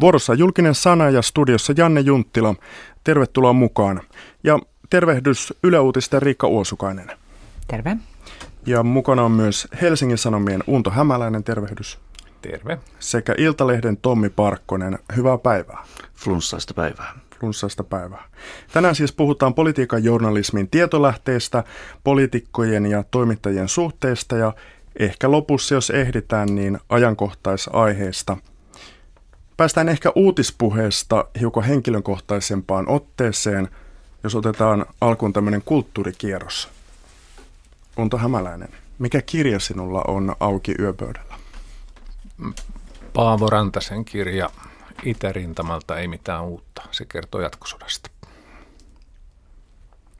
Vuorossa julkinen sana ja studiossa Janne Junttila. Tervetuloa mukaan. Ja tervehdys Yle Uutisten Riikka Uosukainen. Terve. Ja mukana on myös Helsingin Sanomien Unto Hämäläinen, tervehdys. Terve. Sekä Iltalehden Tommi Parkkonen, hyvää päivää. Flunssaista päivää. Flunssaista päivää. Tänään siis puhutaan politiikan journalismin tietolähteistä, poliitikkojen ja toimittajien suhteista ja ehkä lopussa, jos ehditään, niin ajankohtaisaiheesta. Päästään ehkä uutispuheesta hiukan henkilökohtaisempaan otteeseen, jos otetaan alkuun tämmöinen kulttuurikierros. Unto Hämäläinen, mikä kirja sinulla on auki yöpöydällä? Paavo Rantasen kirja Itärintamalta ei mitään uutta. Se kertoo jatkosodasta.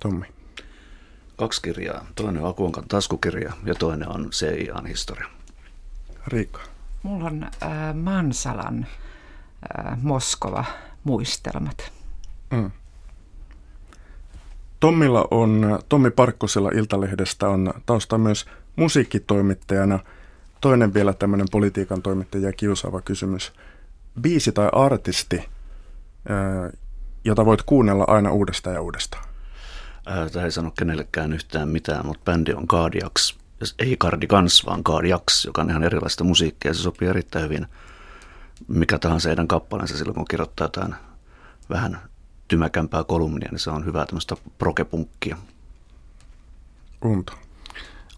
Tommi. Kaksi kirjaa. Toinen on Akuonkan taskukirja ja toinen on CIAn historia. Riikka. Mulla on äh, Mansalan äh, Moskova muistelmat. Mm. Tommilla on, Tommi Parkkosella Iltalehdestä on tausta myös musiikkitoimittajana. Toinen vielä tämmöinen politiikan toimittaja kiusaava kysymys. Biisi tai artisti, jota voit kuunnella aina uudestaan ja uudestaan? Tämä ei sano kenellekään yhtään mitään, mutta bändi on Cardiacs. Ei Cardigans, vaan Cardiacs, joka on ihan erilaista musiikkia. Se sopii erittäin hyvin mikä tahansa heidän kappaleensa silloin, kun kirjoittaa jotain vähän tymäkämpää kolumnia, niin se on hyvää tämmöistä prokepunkkia. Unto.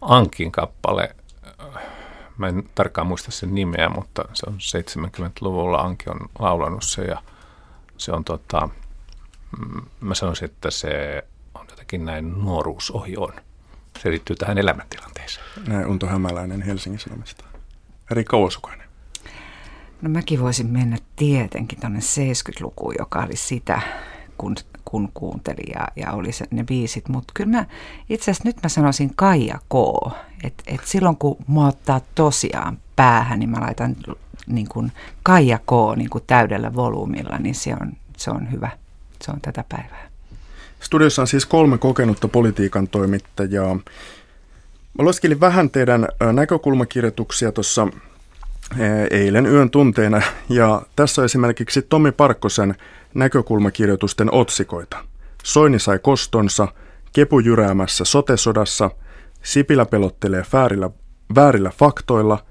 Ankin kappale, mä en tarkkaan muista sen nimeä, mutta se on 70-luvulla Anki on laulanut se ja se on tota, mm, mä sanoisin, että se on jotenkin näin nuoruus ohi on. Se liittyy tähän elämäntilanteeseen. Näin Unto Hämäläinen Helsingin Sanomista. Riikka Uosukainen. No mäkin voisin mennä tietenkin tuonne 70-lukuun, joka oli sitä, kun, kun kuuntelin ja, ja oli se, ne biisit. Mutta kyllä mä, itse asiassa nyt mä sanoisin Kaija K. Että et silloin kun mua ottaa tosiaan päähän, niin mä laitan niin kuin Kaija K. Niin kuin täydellä volyymilla, niin se on, se on hyvä. Se on tätä päivää. Studiossa on siis kolme kokenutta politiikan toimittajaa. Mä vähän teidän näkökulmakirjoituksia tuossa eilen yön tunteina, ja tässä on esimerkiksi Tommi Parkkosen näkökulmakirjoitusten otsikoita. Soini sai kostonsa, Kepu jyräämässä sotesodassa, Sipilä pelottelee väärillä, väärillä faktoilla,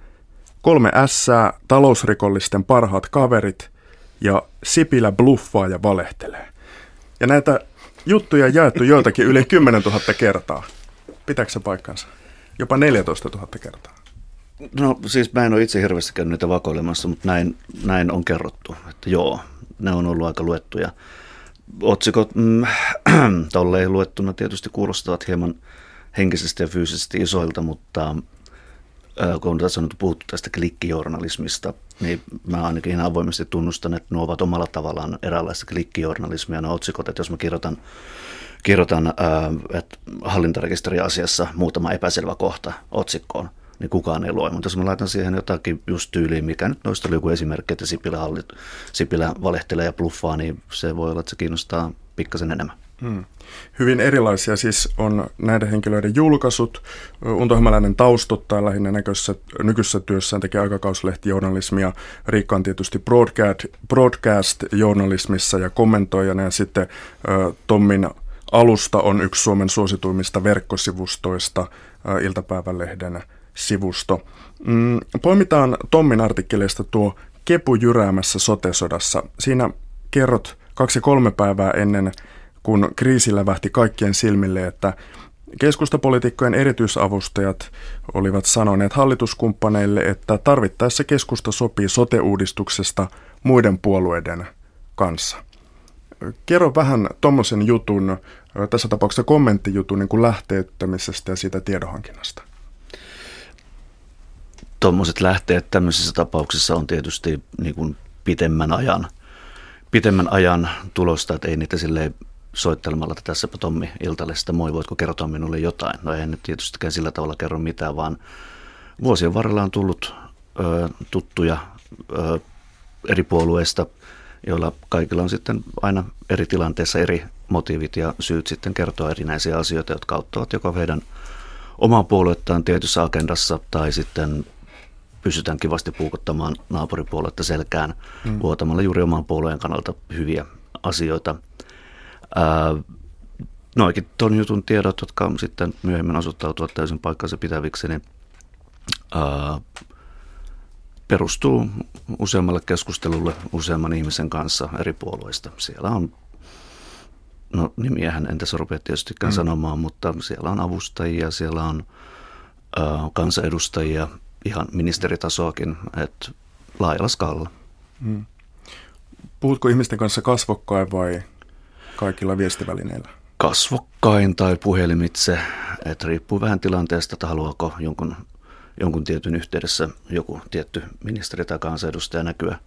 kolme ässää, talousrikollisten parhaat kaverit ja Sipilä bluffaa ja valehtelee. Ja näitä juttuja jaettu joiltakin yli 10 000 kertaa. Pitääkö se paikkansa? Jopa 14 000 kertaa. No siis mä en ole itse hirveästi käynyt niitä vakoilemassa, mutta näin, näin on kerrottu, että joo, ne on ollut aika luettuja. Otsikot mm, tolleen luettuna tietysti kuulostavat hieman henkisesti ja fyysisesti isoilta, mutta kun tässä on nyt puhuttu tästä klikkijournalismista, niin mä ainakin ihan avoimesti tunnustan, että nuo ovat omalla tavallaan eräänlaista klikkijournalismia, nuo otsikot, että jos mä kirjoitan, kirjoitan että hallintarekisteriasiassa muutama epäselvä kohta otsikkoon, niin kukaan ei lue. Mutta jos mä laitan siihen jotakin just tyyliin, mikä nyt noista oli joku esimerkki, että Sipilä, hallit, Sipilä valehtelee ja bluffaa, niin se voi olla, että se kiinnostaa pikkasen enemmän. Hmm. Hyvin erilaisia siis on näiden henkilöiden julkaisut. Unto Hämäläinen taustottaa lähinnä näkössä, nykyisessä työssään, tekee aikakauslehtijournalismia. Riikka on tietysti broadcast, broadcast-journalismissa ja kommentoijana. Ja sitten äh, Tommin alusta on yksi Suomen suosituimmista verkkosivustoista, äh, iltapäivälehden sivusto. Mm, poimitaan Tommin artikkeleista tuo Kepu jyräämässä sotesodassa. Siinä kerrot kaksi-kolme päivää ennen, kun kriisi lävähti kaikkien silmille, että keskustapolitiikkojen erityisavustajat olivat sanoneet hallituskumppaneille, että tarvittaessa keskusta sopii sote-uudistuksesta muiden puolueiden kanssa. Kerro vähän tuommoisen jutun, tässä tapauksessa kommenttijutun niin kuin lähteyttämisestä ja siitä tiedonhankinnasta tuommoiset lähteet tämmöisissä tapauksissa on tietysti niin kuin pitemmän ajan, pitemmän ajan tulosta, että ei niitä silleen soittelemalla, että tässäpä Tommi Iltalle sitä moi, voitko kertoa minulle jotain? No ei nyt tietystikään sillä tavalla kerro mitään, vaan vuosien varrella on tullut ö, tuttuja ö, eri puolueista, joilla kaikilla on sitten aina eri tilanteessa eri motiivit ja syyt sitten kertoa erinäisiä asioita, jotka auttavat joko heidän omaa puoluettaan tietyssä agendassa tai sitten pystytään kivasti puukottamaan naapuripuoletta selkään mm. vuotamalla juuri oman puolueen kannalta hyviä asioita. Ää, noikin ton jutun tiedot, jotka sitten myöhemmin osoittautuvat täysin paikkansa pitäviksi, niin ää, perustuu useammalle keskustelulle useamman ihmisen kanssa eri puolueista. Siellä on, no nimiähän en tässä rupea tietystikään mm. sanomaan, mutta siellä on avustajia, siellä on ää, kansanedustajia, ihan ministeritasoakin, että laajalla skaalalla. Mm. Puhutko ihmisten kanssa kasvokkain vai kaikilla viestivälineillä? Kasvokkain tai puhelimitse, että riippuu vähän tilanteesta, että haluaako jonkun, jonkun tietyn yhteydessä joku tietty ministeri tai kansanedustaja näkyä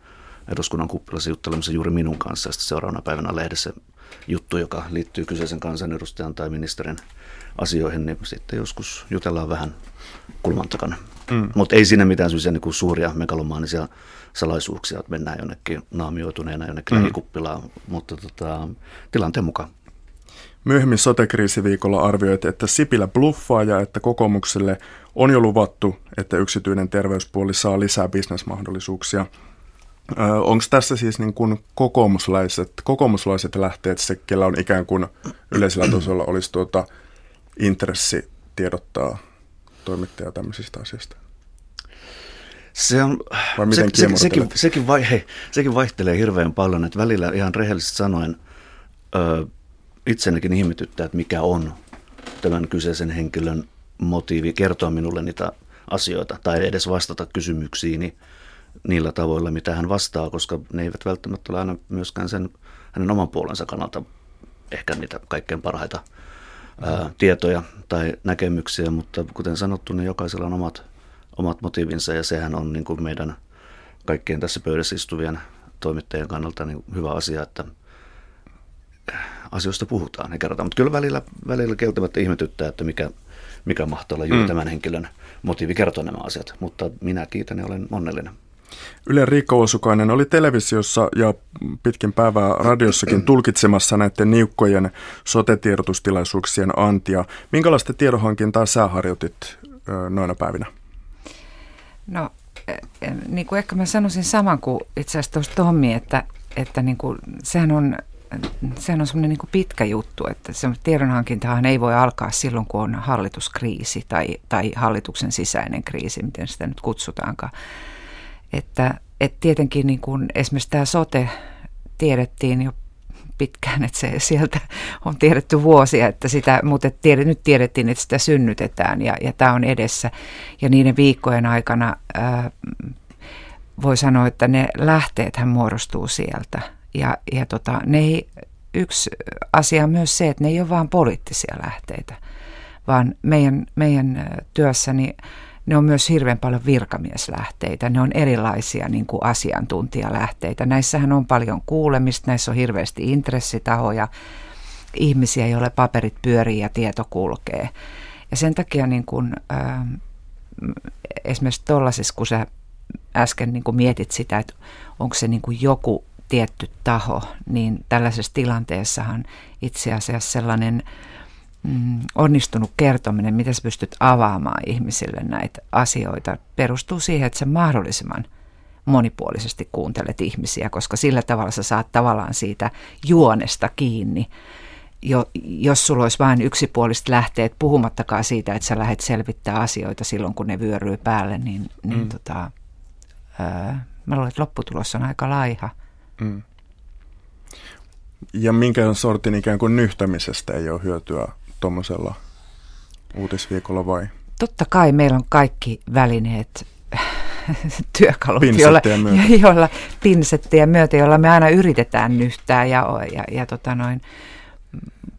eduskunnan kuppilassa juttelemassa juuri minun kanssa. Sitten seuraavana päivänä lehdessä juttu, joka liittyy kyseisen kansanedustajan tai ministerin asioihin, niin sitten joskus jutellaan vähän kulman takana. Mm. Mutta ei siinä mitään niin suuria megalomaanisia salaisuuksia, että mennään jonnekin naamioituneena jonnekin mm. lähikuppilaan, mutta tota, tilanteen mukaan. Myöhemmin sotekriisiviikolla arvioit, että Sipilä bluffaa ja että kokoomukselle on jo luvattu, että yksityinen terveyspuoli saa lisää bisnesmahdollisuuksia. Onko tässä siis niin kuin kokoomuslaiset, kokoomuslaiset lähteet se, kellä on ikään kuin yleisellä tasolla olisi tuota intressi tiedottaa toimittaja tämmöisistä asioista? Se on, Vai miten se, se, sekin, sekin, vai, hei, sekin vaihtelee hirveän paljon, että välillä ihan rehellisesti sanoen ö, itseänikin ihmetyttää, että mikä on tämän kyseisen henkilön motiivi kertoa minulle niitä asioita tai edes vastata kysymyksiini niillä tavoilla, mitä hän vastaa, koska ne eivät välttämättä ole aina myöskään sen hänen oman puolensa kannalta ehkä niitä kaikkein parhaita ää, tietoja tai näkemyksiä, mutta kuten sanottu, niin jokaisella on omat, omat motiivinsa ja sehän on niin kuin meidän kaikkien tässä pöydässä istuvien toimittajien kannalta niin hyvä asia, että asioista puhutaan ja kerrotaan. Mutta kyllä välillä, välillä keltämättä ihmetyttää, että mikä, mikä mahtaa olla juuri mm. tämän henkilön motiivi kertoa nämä asiat. Mutta minä kiitän ja olen onnellinen. Yle Riikka Uosukainen oli televisiossa ja pitkin päivää radiossakin tulkitsemassa näiden niukkojen sotetiedotustilaisuuksien antia. Minkälaista tiedonhankintaa sä harjoitit noina päivinä? No, e, e, niin kuin ehkä mä sanoisin saman kuin itse asiassa tuossa Tommi, että, että niin kuin, sehän on sehän on semmoinen niin pitkä juttu, että se tiedonhankintahan ei voi alkaa silloin, kun on hallituskriisi tai, tai hallituksen sisäinen kriisi, miten sitä nyt kutsutaankaan. Että, että tietenkin niin kuin esimerkiksi tämä sote tiedettiin jo pitkään, että se sieltä on tiedetty vuosia, että sitä, mutta tiedä, nyt tiedettiin, että sitä synnytetään ja, ja tämä on edessä. Ja niiden viikkojen aikana ää, voi sanoa, että ne lähteethän muodostuu sieltä. Ja, ja tota, ne ei, yksi asia on myös se, että ne ei ole vain poliittisia lähteitä, vaan meidän, meidän työssäni ne on myös hirveän paljon virkamieslähteitä, ne on erilaisia niin kuin asiantuntijalähteitä. Näissähän on paljon kuulemista, näissä on hirveästi intressitahoja, ihmisiä, joille paperit pyörii ja tieto kulkee. Ja sen takia niin kuin, äh, esimerkiksi tuollaisessa, kun sä äsken niin kuin mietit sitä, että onko se niin kuin joku tietty taho, niin tällaisessa tilanteessahan itse asiassa sellainen mm, onnistunut kertominen, miten sä pystyt avaamaan ihmisille näitä asioita, perustuu siihen, että sä mahdollisimman monipuolisesti kuuntelet ihmisiä, koska sillä tavalla sä saat tavallaan siitä juonesta kiinni. Jo, jos sulla olisi vain yksipuoliset lähteet, puhumattakaan siitä, että sä lähdet selvittää asioita silloin, kun ne vyöryy päälle, niin, niin mm. tota, ää, mä luulen, että lopputulos on aika laiha. Mm. Ja minkä sortin ikään kuin nyhtämisestä ei ole hyötyä tuommoisella uutisviikolla vai? Totta kai meillä on kaikki välineet, työkalut, joilla, joilla pinsettiä myötä, joilla me aina yritetään nyhtää ja, ja, ja tota noin,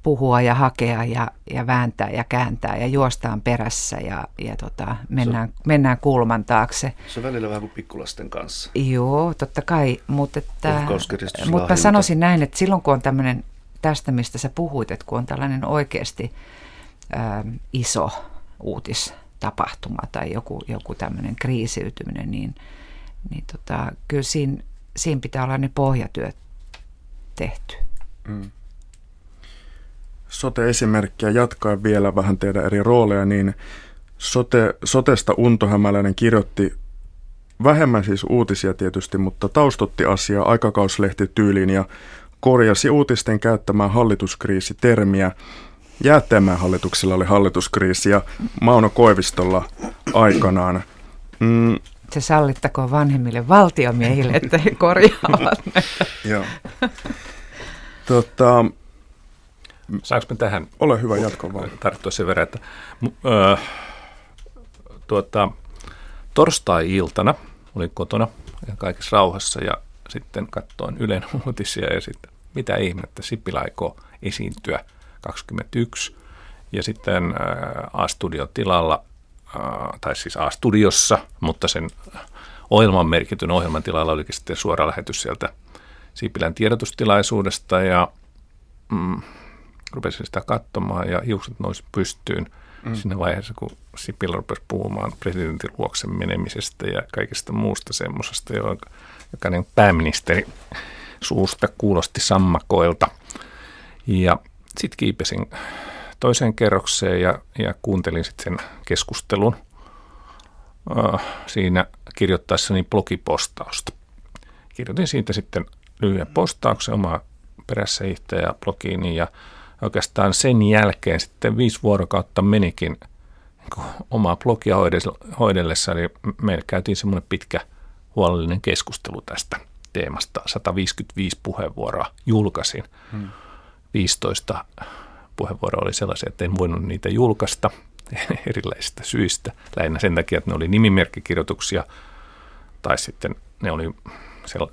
puhua ja hakea ja, ja vääntää ja kääntää ja juostaan perässä ja, ja tota, mennään, se, mennään kulman taakse. Se on välillä vähän kuin pikkulasten kanssa. Joo, totta kai, mutta, että, mutta sanoisin näin, että silloin kun on tämmöinen tästä, mistä sä puhuit, että kun on tällainen oikeasti ä, iso uutistapahtuma tai joku, joku tämmöinen kriisiytyminen, niin, niin tota, kyllä siinä, siinä pitää olla ne pohjatyöt tehty. Mm sote-esimerkkiä jatkaa vielä vähän teidän eri rooleja, niin sote, sotesta Unto Hämäläinen kirjoitti vähemmän siis uutisia tietysti, mutta taustotti asiaa aikakauslehti tyyliin ja korjasi uutisten käyttämään hallituskriisitermiä. Jäätteenmäen hallituksella oli hallituskriisi ja Mauno Koivistolla aikanaan. Mm. Se sallittakoon vanhemmille valtiomiehille, että he korjaavat ne. Joo. Tota, Saanko me tähän? Ole hyvä, jatko vaan. Tarttua sen verran, että ö, tuota, torstai-iltana olin kotona ja kaikessa rauhassa ja sitten katsoin Ylen uutisia ja sitten mitä ihmettä, Sipilä aikoo esiintyä 21 ja sitten A-studion tilalla, tai siis A-studiossa, mutta sen ohjelman merkityn ohjelman tilalla olikin sitten suora lähetys sieltä Sipilän tiedotustilaisuudesta ja mm, rupesin sitä katsomaan ja hiukset nousi pystyyn mm. siinä vaiheessa, kun Sipilä rupesi puhumaan presidentin luoksen menemisestä ja kaikesta muusta semmoisesta, joka, joka niin pääministeri suusta kuulosti sammakoilta. Ja sitten kiipesin toiseen kerrokseen ja, ja kuuntelin sitten sen keskustelun uh, siinä kirjoittaessani blogipostausta. Kirjoitin siitä sitten lyhyen postauksen omaa perässä ja blogiini ja oikeastaan sen jälkeen sitten viisi vuorokautta menikin niin omaa blogia hoidellessa, eli meillä käytiin semmoinen pitkä huolellinen keskustelu tästä teemasta. 155 puheenvuoroa julkaisin. Hmm. 15 puheenvuoroa oli sellaisia, että en voinut niitä julkaista erilaisista syistä. Lähinnä sen takia, että ne oli nimimerkkikirjoituksia tai sitten ne oli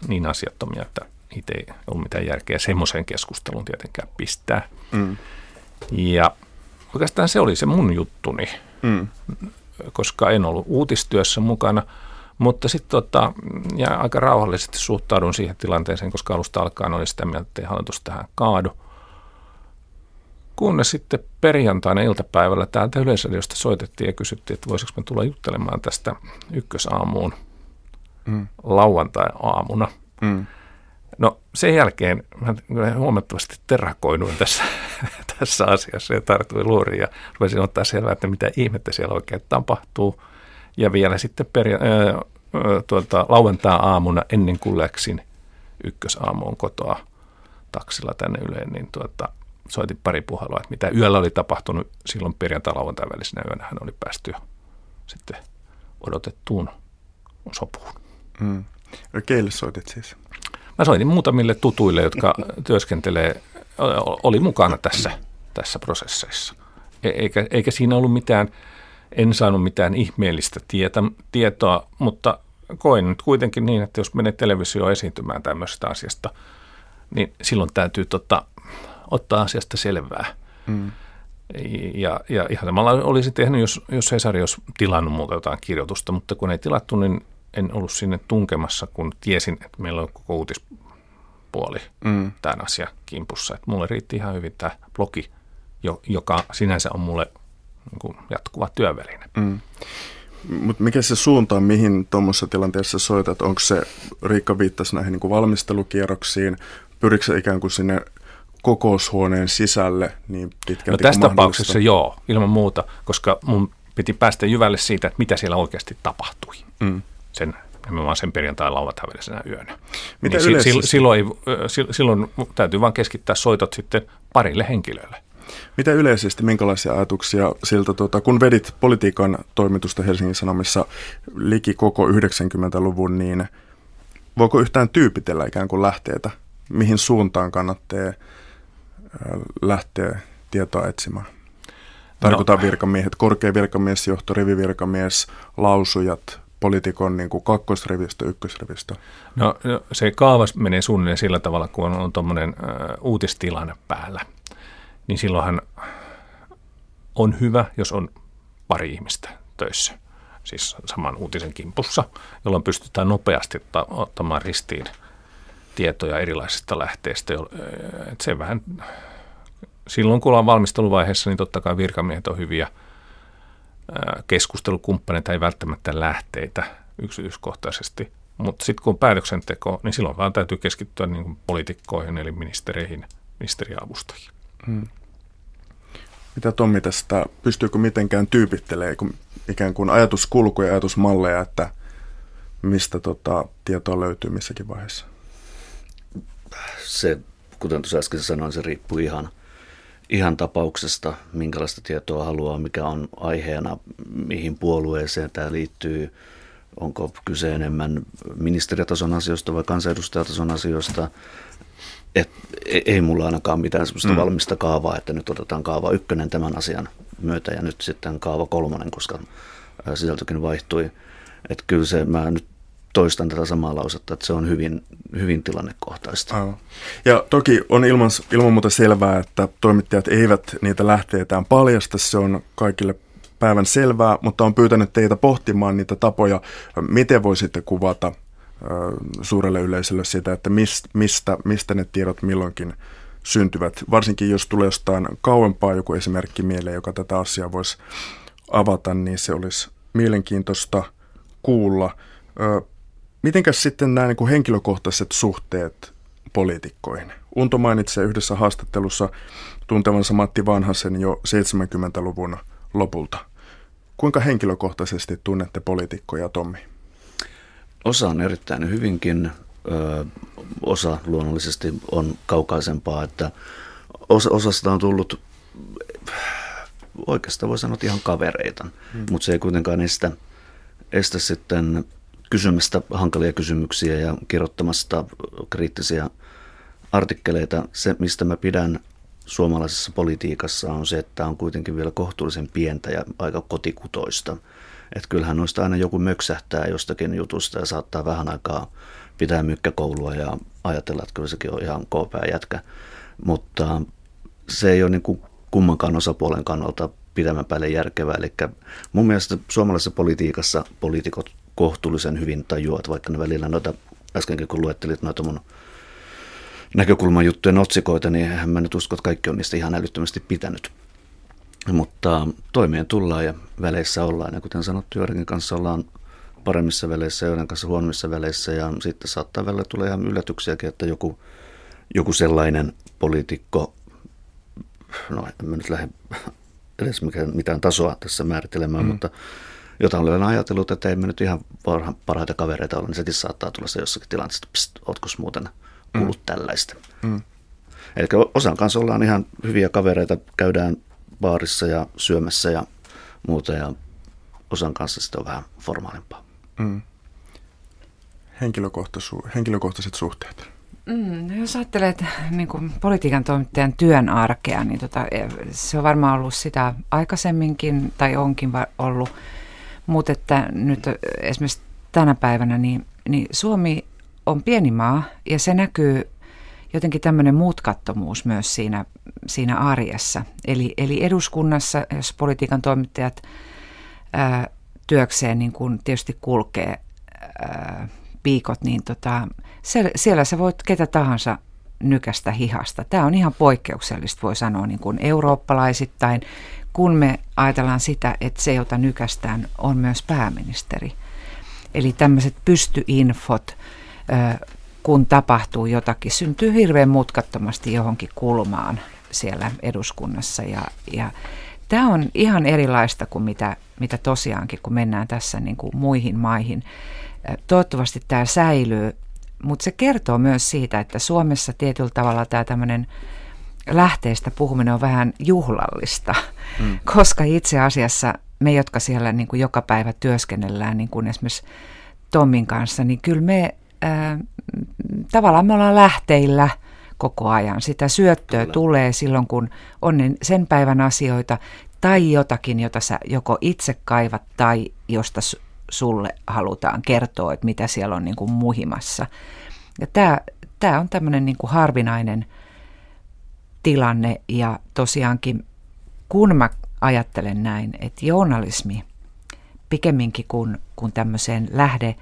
niin asiattomia, että niitä ei ollut mitään järkeä semmoiseen keskusteluun tietenkään pistää. Mm. Ja oikeastaan se oli se mun juttuni, mm. koska en ollut uutistyössä mukana, mutta sitten tota, ja aika rauhallisesti suhtaudun siihen tilanteeseen, koska alusta alkaen oli sitä mieltä, että ei hallitus tähän kaadu. Kunnes sitten perjantaina iltapäivällä täältä Yleisradiosta soitettiin ja kysyttiin, että voisiko me tulla juttelemaan tästä ykkösaamuun mm. lauantai-aamuna. Mm. No sen jälkeen mä huomattavasti terakoinuin tässä, tässä asiassa ja tartuin luuriin ja rupesin ottaa selvää, että mitä ihmettä siellä oikein tapahtuu. Ja vielä sitten peria- äh, tuota, lauantaa-aamuna ennen kuin läksin ykkösaamuun kotoa taksilla tänne Yleen, niin tuota, soitin pari puhelua, että mitä yöllä oli tapahtunut silloin perjantai-lauantai välisenä yönä. Hän oli päästy jo sitten odotettuun sopuun. Mm. Keille soitit siis? Mä soitin muutamille tutuille, jotka työskentelee, oli mukana tässä, tässä prosesseissa. E, eikä, eikä siinä ollut mitään, en saanut mitään ihmeellistä tietä, tietoa, mutta koin nyt kuitenkin niin, että jos menee televisioon esiintymään tämmöisestä asiasta, niin silloin täytyy tota, ottaa asiasta selvää. Mm. Ja, ja ihan samalla olisi tehnyt, jos, jos Hesari olisi tilannut muuta jotain kirjoitusta, mutta kun ei tilattu, niin en ollut sinne tunkemassa, kun tiesin, että meillä on koko uutispuoli mm. tämän asian kimpussa. Että mulle riitti ihan hyvin tämä blogi, joka sinänsä on mulle niin kuin jatkuva työväline. Mm. Mutta mikä se suunta on, mihin tuommoisessa tilanteessa soitat? Onko se, Riikka viittasi näihin niin kuin valmistelukierroksiin, pyrikö se ikään kuin sinne kokoushuoneen sisälle niin pitkälti No tässä tapauksessa joo, ilman muuta, koska mun piti päästä jyvälle siitä, että mitä siellä oikeasti tapahtui. Mm sen nimenomaan sen perjantai lauantai välisenä yönä. Mitä niin yleisesti? silloin, silloin täytyy vain keskittää soitot sitten parille henkilölle. Mitä yleisesti, minkälaisia ajatuksia siltä, tuota, kun vedit politiikan toimitusta Helsingin Sanomissa liki koko 90-luvun, niin voiko yhtään tyypitellä ikään kuin lähteitä, mihin suuntaan kannattaa lähteä tietoa etsimään? Tarkoitan no. virkamiehet, korkea virkamiesjohto, rivivirkamies, lausujat, poliitikon niin kuin kakkosrivistö, ykkösrivistö? No se kaavas menee suunnilleen sillä tavalla, kun on, on tuommoinen uutistilanne päällä. Niin silloinhan on hyvä, jos on pari ihmistä töissä, siis saman uutisen kimpussa, jolloin pystytään nopeasti ottamaan ristiin tietoja erilaisista lähteistä. Et se vähän, silloin kun ollaan valmisteluvaiheessa, niin totta kai virkamiehet on hyviä – keskustelukumppaneita, ei välttämättä lähteitä yksityiskohtaisesti. Mutta sitten kun on päätöksenteko, niin silloin vaan täytyy keskittyä niin poliitikkoihin, eli ministereihin, ministeriavustajiin. Hmm. Mitä Tommi tästä, pystyykö mitenkään tyypittelemään ikään kuin ajatuskulkuja ja ajatusmalleja, että mistä tota, tietoa löytyy missäkin vaiheessa? Se, kuten tuossa äsken sanoin, se riippuu ihan, ihan tapauksesta, minkälaista tietoa haluaa, mikä on aiheena, mihin puolueeseen tämä liittyy, onko kyse enemmän ministeriötason asioista vai kansanedustajatason asioista. Et, e, ei mulla ainakaan mitään sellaista mm. valmista kaavaa, että nyt otetaan kaava ykkönen tämän asian myötä ja nyt sitten kaava kolmonen, koska sisältökin vaihtui. Että kyllä se, mä nyt toistan tätä samaa lausetta, että se on hyvin, hyvin tilannekohtaista. Aivan. Ja toki on ilman, ilman muuta selvää, että toimittajat eivät niitä lähteetään paljasta, se on kaikille päivän selvää, mutta on pyytänyt teitä pohtimaan niitä tapoja, miten voisitte kuvata suurelle yleisölle sitä, että mistä, mistä ne tiedot milloinkin syntyvät. Varsinkin jos tulee jostain kauempaa joku esimerkki mieleen, joka tätä asiaa voisi avata, niin se olisi mielenkiintoista kuulla. Mitenkäs sitten nämä niin kuin henkilökohtaiset suhteet poliitikkoihin? Unto mainitsee yhdessä haastattelussa tuntevansa Matti Vanhasen jo 70-luvun lopulta. Kuinka henkilökohtaisesti tunnette poliitikkoja, Tommi? Osaan erittäin hyvinkin. Ö, osa luonnollisesti on kaukaisempaa, että osa, osasta on tullut oikeastaan voi sanoa ihan kavereita, hmm. mutta se ei kuitenkaan estä, estä sitten kysymästä hankalia kysymyksiä ja kirjoittamasta kriittisiä artikkeleita. Se, mistä mä pidän suomalaisessa politiikassa on se, että on kuitenkin vielä kohtuullisen pientä ja aika kotikutoista. Että kyllähän noista aina joku möksähtää jostakin jutusta ja saattaa vähän aikaa pitää mykkäkoulua ja ajatella, että kyllä sekin on ihan koopää jätkä. Mutta se ei ole niin kuin kummankaan osapuolen kannalta pidemmän päälle järkevää. Eli mun mielestä suomalaisessa politiikassa poliitikot kohtuullisen hyvin tajuat, vaikka ne välillä noita, äskenkin kun luettelit noita mun näkökulman juttujen otsikoita, niin eihän mä nyt usko, että kaikki on niistä ihan älyttömästi pitänyt. Mutta toimeen tullaan ja väleissä ollaan. Ja kuten sanottu, joidenkin kanssa ollaan paremmissa väleissä, joiden kanssa huonommissa väleissä. Ja sitten saattaa välillä tulla ihan yllätyksiäkin, että joku, joku sellainen poliitikko, no en mä nyt lähde edes mitään tasoa tässä määrittelemään, mm. mutta jota olen ajatellut, että emme nyt ihan parhaita kavereita ole, niin sekin saattaa tulla se jossakin tilanteessa, että pst, ootko muuten kuullut mm. tällaista. Mm. Eli osan kanssa ollaan ihan hyviä kavereita, käydään baarissa ja syömässä ja muuta, ja osan kanssa sitten on vähän formaalimpaa. Mm. Henkilökohtaisu- henkilökohtaiset suhteet. Mm, no jos ajattelet niin kuin politiikan toimittajan työn arkea, niin tota, e, se on varmaan ollut sitä aikaisemminkin tai onkin ollut, mutta että nyt esimerkiksi tänä päivänä niin, niin Suomi on pieni maa ja se näkyy jotenkin tämmöinen mutkattomuus myös siinä, siinä arjessa. Eli, eli eduskunnassa, jos politiikan toimittajat ää, työkseen niin kun tietysti kulkee ää, piikot, niin tota, siellä, siellä sä voit ketä tahansa nykästä hihasta. Tämä on ihan poikkeuksellista, voi sanoa niin kuin eurooppalaisittain, kun me ajatellaan sitä, että se, jota nykästään, on myös pääministeri. Eli tämmöiset pystyinfot, kun tapahtuu jotakin, syntyy hirveän mutkattomasti johonkin kulmaan siellä eduskunnassa. Ja, ja tämä on ihan erilaista kuin mitä, mitä tosiaankin, kun mennään tässä niin kuin muihin maihin. Toivottavasti tämä säilyy, mutta se kertoo myös siitä, että Suomessa tietyllä tavalla tämä tämmöinen lähteestä puhuminen on vähän juhlallista, mm. koska itse asiassa me, jotka siellä niin kuin joka päivä työskennellään, niin kuin esimerkiksi Tommin kanssa, niin kyllä me ää, tavallaan me ollaan lähteillä koko ajan. Sitä syöttöä kyllä. tulee silloin, kun on sen päivän asioita tai jotakin, jota sä joko itse kaivat tai josta sulle halutaan kertoa, että mitä siellä on niin kuin muhimassa. Ja tämä, tämä on tämmöinen niin kuin harvinainen tilanne ja tosiaankin kun mä ajattelen näin, että journalismi pikemminkin kuin, kuin tämmöiseen lähde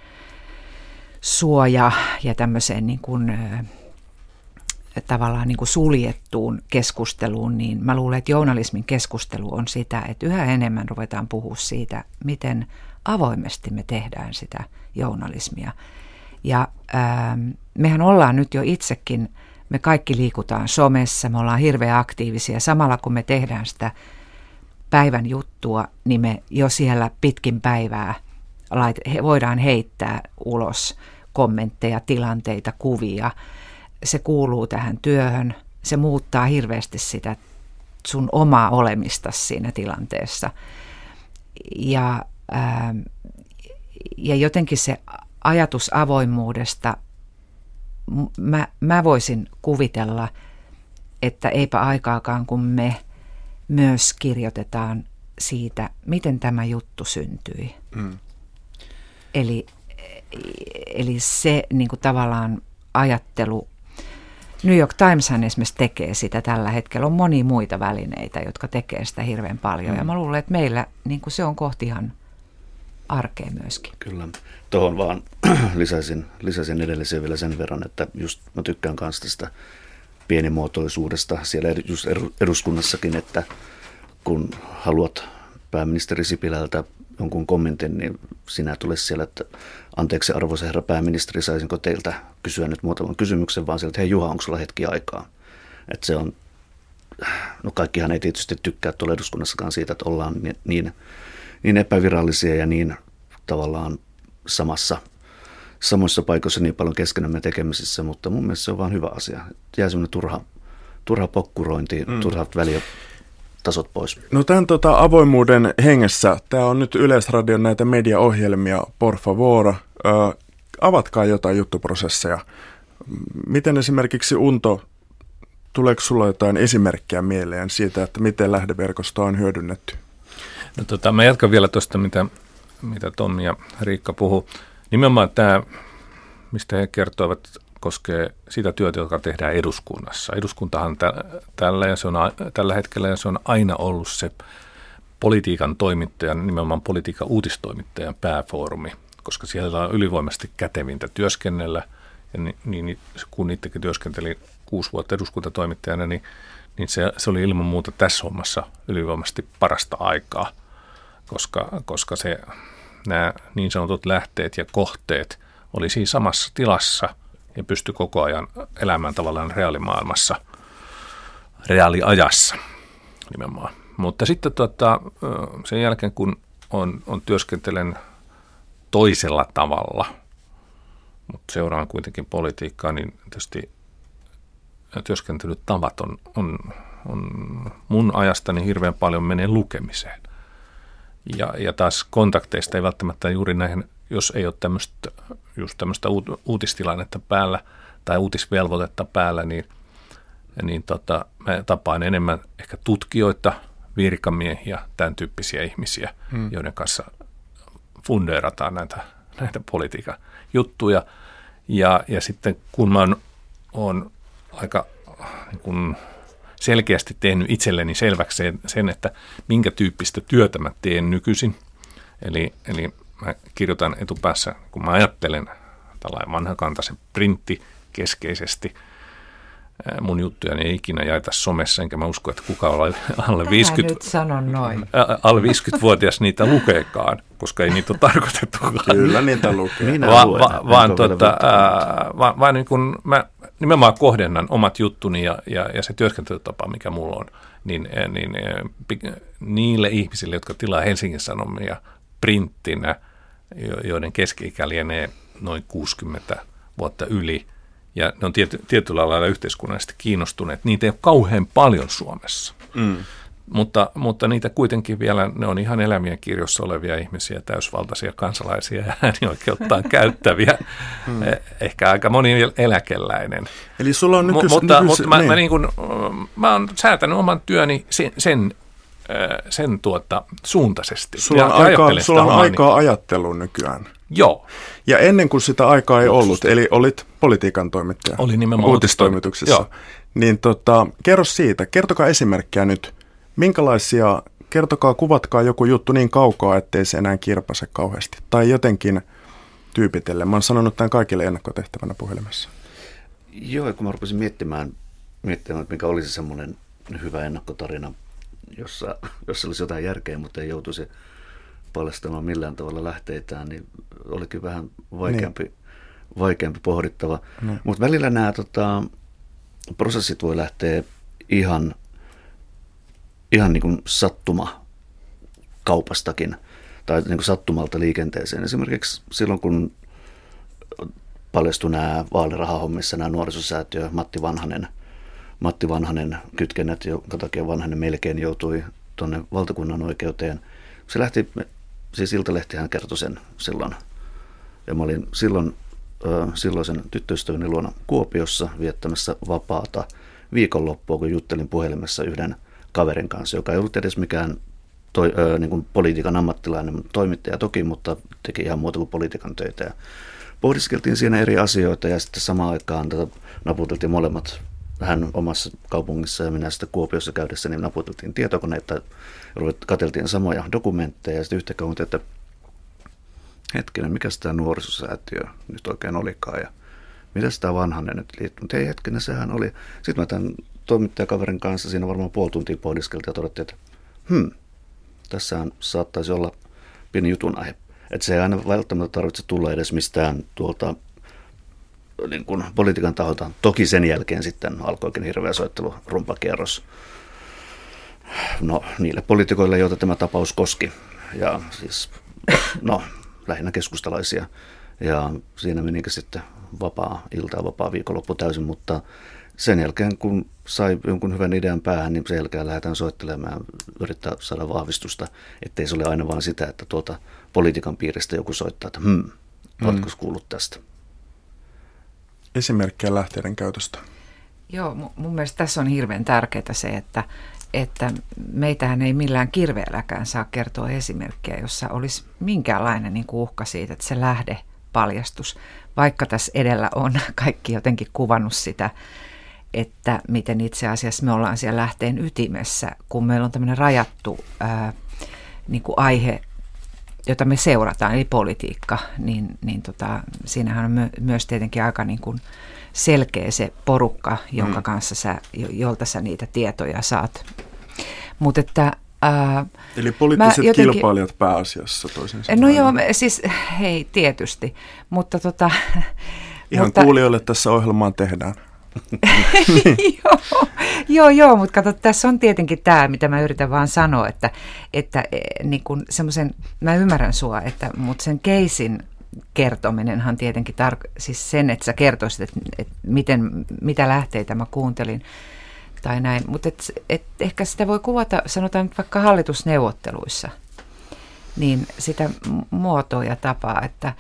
suoja ja tämmöiseen niin kuin, tavallaan niin kuin suljettuun keskusteluun, niin mä luulen, että journalismin keskustelu on sitä, että yhä enemmän ruvetaan puhua siitä, miten avoimesti me tehdään sitä journalismia. Ja ää, mehän ollaan nyt jo itsekin, me kaikki liikutaan somessa, me ollaan hirveän aktiivisia. Samalla kun me tehdään sitä päivän juttua, niin me jo siellä pitkin päivää voidaan heittää ulos kommentteja, tilanteita, kuvia. Se kuuluu tähän työhön. Se muuttaa hirveästi sitä sun omaa olemista siinä tilanteessa. Ja, ää, ja jotenkin se ajatus avoimuudesta, mä, mä voisin kuvitella, että eipä aikaakaan, kun me myös kirjoitetaan siitä, miten tämä juttu syntyi. Mm. Eli, eli se niin kuin tavallaan ajattelu, New York Timeshan esimerkiksi tekee sitä tällä hetkellä. On monia muita välineitä, jotka tekee sitä hirveän paljon. Mm. Ja mä luulen, että meillä niin kuin se on kohti ihan arkea myöskin. Kyllä. Tuohon vaan lisäisin, lisäisin edelliseen vielä sen verran, että just mä tykkään kanssa tästä pienimuotoisuudesta siellä just eduskunnassakin, että kun haluat pääministeri Sipilältä jonkun kommentin, niin sinä tule siellä, että anteeksi arvoisa herra pääministeri, saisinko teiltä kysyä nyt muutaman kysymyksen, vaan sieltä, että hei Juha, onko sulla hetki aikaa? Että se on, no kaikkihan ei tietysti tykkää tuolla eduskunnassakaan siitä, että ollaan niin, niin epävirallisia ja niin tavallaan samassa, samoissa paikoissa niin paljon keskenämme tekemisissä, mutta mun mielestä se on vaan hyvä asia. Jää semmoinen turha, turha pokkurointi, mm. turhat väliä tasot pois? No tämän tota, avoimuuden hengessä, tämä on nyt Yleisradion näitä mediaohjelmia, por favor, ö, avatkaa jotain juttuprosesseja. Miten esimerkiksi Unto, tuleeko sulla jotain esimerkkiä mieleen siitä, että miten lähdeverkostoa on hyödynnetty? No, tota, mä jatkan vielä tuosta, mitä, mitä Tommi ja Riikka puhu. Nimenomaan tämä, mistä he kertoivat koskee sitä työtä, joka tehdään eduskunnassa. Eduskuntahan tä, tällä, ja se on, tällä hetkellä ja se on aina ollut se politiikan toimittajan, nimenomaan politiikan uutistoimittajan pääfoorumi, koska siellä on ylivoimaisesti kätevintä työskennellä. Ja niin, niin kun itsekin työskentelin kuusi vuotta eduskuntatoimittajana, niin, niin se, se oli ilman muuta tässä hommassa ylivoimaisesti parasta aikaa, koska, koska se, nämä niin sanotut lähteet ja kohteet oli siinä samassa tilassa – ja pysty koko ajan elämään tavallaan reaalimaailmassa, reaaliajassa nimenomaan. Mutta sitten tota, sen jälkeen, kun on, on työskentelen toisella tavalla, mutta seuraan kuitenkin politiikkaa, niin tietysti työskentelytavat on, on, on mun ajastani hirveän paljon menee lukemiseen. Ja, ja taas kontakteista ei välttämättä juuri näihin jos ei ole tämmöistä, just tämmöistä uutistilannetta päällä tai uutisvelvoitetta päällä, niin, niin tota, mä tapaan enemmän ehkä tutkijoita, virkamiehiä, tämän tyyppisiä ihmisiä, hmm. joiden kanssa fundeerataan näitä, näitä politiikan juttuja. Ja, ja sitten kun mä oon, oon aika niin kun selkeästi tehnyt itselleni selväksi sen, että minkä tyyppistä työtä mä teen nykyisin. Eli, eli mä kirjoitan etupäässä, kun mä ajattelen tällainen vanhakantaisen printti keskeisesti. Mun juttuja ei ikinä jaeta somessa, enkä mä usko, että kuka on alle 50, nyt sanon noin. alle 50-vuotias niitä lukeekaan, koska ei niitä ole tarkoitettu. Kyllä niitä lukee. Minä Va, va, vaan tota, ää, va, va, niin kun mä nimenomaan kohdennan omat juttuni ja, ja, ja se työskentelytapa, mikä mulla on, niin, niin, niin niille ihmisille, jotka tilaa Helsingin Sanomia printtinä – joiden keski-ikä lienee noin 60 vuotta yli, ja ne on tiety, tietyllä lailla yhteiskunnallisesti kiinnostuneet. Niitä ei ole kauhean paljon Suomessa. Mm. Mutta, mutta niitä kuitenkin vielä, ne on ihan elämien kirjossa olevia ihmisiä, täysvaltaisia kansalaisia ja äänioikeuttaan käyttäviä. Mm. Ehkä aika moni eläkeläinen. Eli sulla on nykyis, M- mutta, nykyis, mutta mä, niin. mä, niin kuin, mä oon säätänyt oman työni sen, sen sen tuota, suuntaisesti. Sulla on, ja, aikaa, sulla on aikaa ajatteluun nykyään. Joo. Ja ennen kuin sitä aikaa ei ollut, eli olit politiikan toimittaja. Oli nimenomaan uutistoimituksessa. Joo. Niin tota, kerro siitä, kertokaa esimerkkejä nyt. Minkälaisia, kertokaa, kuvatkaa joku juttu niin kaukaa, ettei se enää kirpase kauheasti. Tai jotenkin tyypitelle. Mä oon sanonut tämän kaikille ennakkotehtävänä puhelimessa. Joo, kun mä rupesin miettimään, miettimään että mikä olisi semmoinen hyvä ennakkotarina jossa, jossa olisi jotain järkeä, mutta ei joutuisi paljastamaan millään tavalla lähteitään, niin olikin vähän vaikeampi, niin. vaikeampi pohdittava. Niin. Mutta välillä nämä tota, prosessit voi lähteä ihan, ihan niin kuin sattuma kaupastakin. tai niin kuin sattumalta liikenteeseen. Esimerkiksi silloin, kun paljastui nämä vaalirahahommissa nämä nuorisosäätiö Matti Vanhanen, Matti Vanhanen kytkennät, jonka takia Vanhanen melkein joutui tuonne valtakunnan oikeuteen. Se lähti, siis Iltalehtihän kertoi sen silloin. Ja mä olin silloin silloisen tyttöystäväni luona Kuopiossa viettämässä vapaata viikonloppua, kun juttelin puhelimessa yhden kaverin kanssa, joka ei ollut edes mikään toi, ö, niin kuin politiikan ammattilainen, toimittaja toki, mutta teki ihan muuta kuin politiikan töitä. Ja pohdiskeltiin siinä eri asioita ja sitten samaan aikaan tätä naputeltiin molemmat hän omassa kaupungissa ja minä sitten Kuopiossa käydessä, niin naputeltiin tietokoneita katseltiin samoja dokumentteja ja sitten yhtäkkiä että hetkinen, mikä tämä nuorisosäätiö nyt oikein olikaan ja mitä tämä vanhanen nyt liittyy. Mutta ei hetkinen, sehän oli. Sitten mä tämän toimittajakaverin kanssa siinä varmaan puoli tuntia pohdiskeltiin ja todettiin, että hmm, tässähän saattaisi olla pieni jutun aihe. Että se ei aina välttämättä tarvitse tulla edes mistään tuolta niin kuin politiikan taholta. Toki sen jälkeen sitten alkoikin hirveä soittelu, rumpakierros. No, niille poliitikoille, joita tämä tapaus koski. Ja siis, no, lähinnä keskustalaisia. Ja siinä menikin sitten vapaa ilta vapaa viikonloppu täysin, mutta sen jälkeen kun sai jonkun hyvän idean päähän, niin sen jälkeen lähdetään soittelemaan yrittää saada vahvistusta, ettei se ole aina vain sitä, että tuolta politiikan piiristä joku soittaa, että hmm, oletko kuullut tästä? Esimerkkejä lähteiden käytöstä. Joo, mun mielestä tässä on hirveän tärkeää se, että, että meitähän ei millään kirveelläkään saa kertoa esimerkkejä, jossa olisi minkäänlainen niin kuin uhka siitä, että se lähde paljastus, vaikka tässä edellä on kaikki jotenkin kuvannut sitä, että miten itse asiassa me ollaan siellä lähteen ytimessä, kun meillä on tämmöinen rajattu ää, niin kuin aihe, jota me seurataan, eli politiikka, niin, niin tota, siinähän on my, myös tietenkin aika niin kuin selkeä se porukka, jonka mm. kanssa sä, jolta sä niitä tietoja saat. Mutta että Ää, Eli poliittiset jotenkin, kilpailijat pääasiassa toisin sanoen. No joo, siis hei, tietysti, mutta tota... Ihan mutta, kuulijoille tässä ohjelmaan tehdään. joo, joo, joo, mutta kato, tässä on tietenkin tämä, mitä mä yritän vaan sanoa, että, että e, niin kun semmoisen, mä ymmärrän sua, että, mutta sen keisin kertominenhan tietenkin, tar- siis sen, että sä kertoisit, että, että miten, mitä lähteitä mä kuuntelin, tai näin. Mutta et, et ehkä sitä voi kuvata, sanotaan vaikka hallitusneuvotteluissa, niin sitä muotoa ja tapaa, että,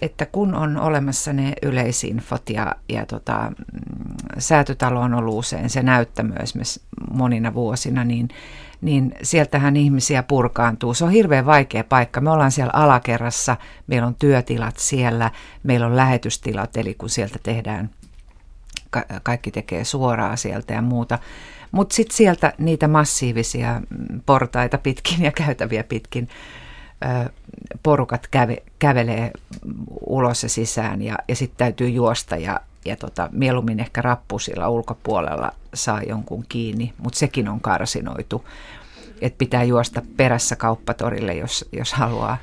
että kun on olemassa ne yleisinfot ja, ja tota, mm, säätötalo on ollut usein se näyttämö esimerkiksi monina vuosina, niin, niin sieltähän ihmisiä purkaantuu. Se on hirveän vaikea paikka. Me ollaan siellä alakerrassa, meillä on työtilat siellä, meillä on lähetystilat, eli kun sieltä tehdään ka- kaikki tekee suoraan sieltä ja muuta. Mutta sitten sieltä niitä massiivisia mm, portaita pitkin ja käytäviä pitkin porukat käve, kävelee ulos ja sisään ja, ja sitten täytyy juosta ja, ja tota, mieluummin ehkä rappusilla ulkopuolella saa jonkun kiinni, mutta sekin on karsinoitu. Että pitää juosta perässä kauppatorille, jos, jos haluaa.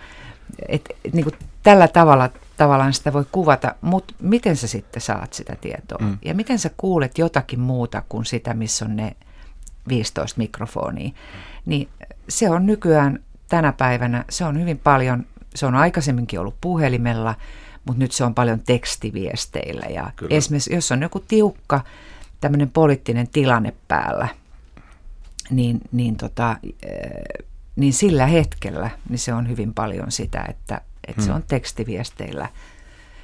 Et, et, niin kuin tällä tavalla tavallaan sitä voi kuvata, mutta miten sä sitten saat sitä tietoa? Mm. Ja miten sä kuulet jotakin muuta kuin sitä, missä on ne 15 mikrofonia? Niin se on nykyään tänä päivänä, se on hyvin paljon, se on aikaisemminkin ollut puhelimella, mutta nyt se on paljon tekstiviesteillä. Ja Kyllä. esimerkiksi jos on joku tiukka tämmöinen poliittinen tilanne päällä, niin, niin, tota, eh, niin sillä hetkellä niin se on hyvin paljon sitä, että että mm. se on tekstiviesteillä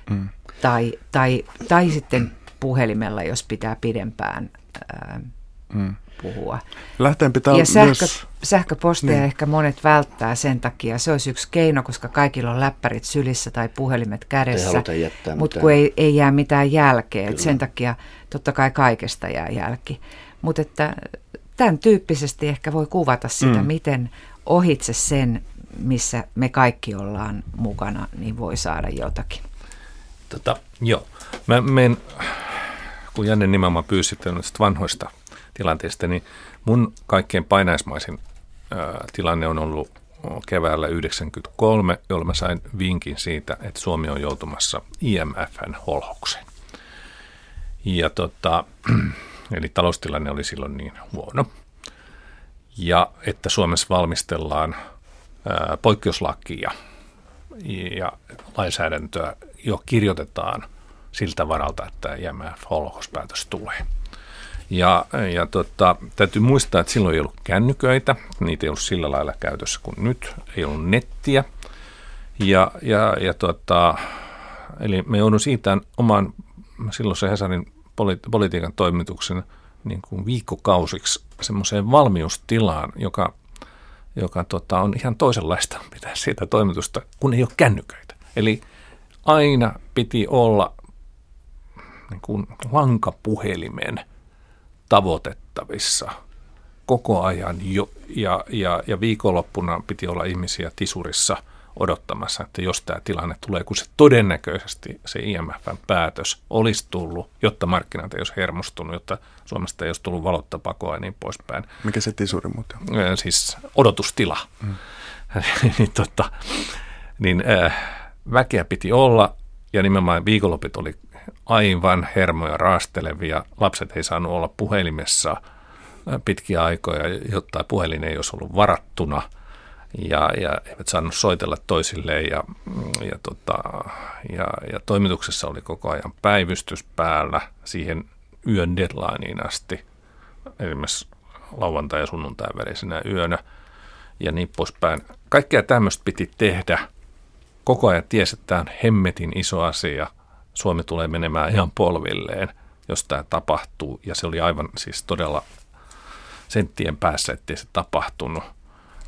mm. tai, tai, tai sitten puhelimella, jos pitää pidempään ää, mm. Puhua. Lähteen pitää ja sähkö, myös... sähköpostia niin. ehkä monet välttää sen takia. Se olisi yksi keino, koska kaikilla on läppärit sylissä tai puhelimet kädessä, mutta kun ei, ei jää mitään jälkeä. Sen takia totta kai kaikesta jää jälki. Mutta että tämän tyyppisesti ehkä voi kuvata sitä, mm. miten ohitse sen missä me kaikki ollaan mukana, niin voi saada jotakin. Tota, joo. Mä menen, kun Janne nimenomaan pyysi vanhoista tilanteista, niin mun kaikkein painaismaisin tilanne on ollut keväällä 1993, jolloin mä sain vinkin siitä, että Suomi on joutumassa IMFn holhokseen. Ja tota, eli taloustilanne oli silloin niin huono. Ja että Suomessa valmistellaan poikkeuslakia ja lainsäädäntöä jo kirjoitetaan siltä varalta, että IMF holokauspäätös tulee. Ja, ja tota, täytyy muistaa, että silloin ei ollut kännyköitä, niitä ei ollut sillä lailla käytössä kuin nyt, ei ollut nettiä. Ja, ja, ja tota, eli me joudun siitä oman silloisen Hesarin politi- politiikan toimituksen niin kuin viikkokausiksi semmoiseen valmiustilaan, joka, joka tota, on ihan toisenlaista pitää siitä toimitusta, kun ei ole kännyköitä. Eli aina piti olla niin kuin lankapuhelimen tavoitettavissa koko ajan jo, ja, ja, ja viikonloppuna piti olla ihmisiä tisurissa odottamassa, että jos tämä tilanne tulee, kun se todennäköisesti se IMFn päätös olisi tullut, jotta markkinat ei olisi hermostunut, jotta Suomesta ei olisi tullut valotta pakoa ja niin poispäin. Mikä se tisuri muuten on? Siis odotustila. Mm. niin, tota, niin äh, väkeä piti olla ja nimenomaan viikonlopit oli aivan hermoja raastelevia. Lapset ei saanut olla puhelimessa pitkiä aikoja, jotta puhelin ei olisi ollut varattuna ja, ja eivät saanut soitella toisilleen ja, ja, tota, ja, ja toimituksessa oli koko ajan päivystys päällä siihen yön deadlineen asti, esimerkiksi lauantai- ja sunnuntai välisenä yönä ja niin poispäin. Kaikkea tämmöistä piti tehdä. Koko ajan tiesi, että tämä on hemmetin iso asia – Suomi tulee menemään ihan polvilleen, jos tämä tapahtuu. Ja se oli aivan siis todella senttien päässä, ettei se tapahtunut.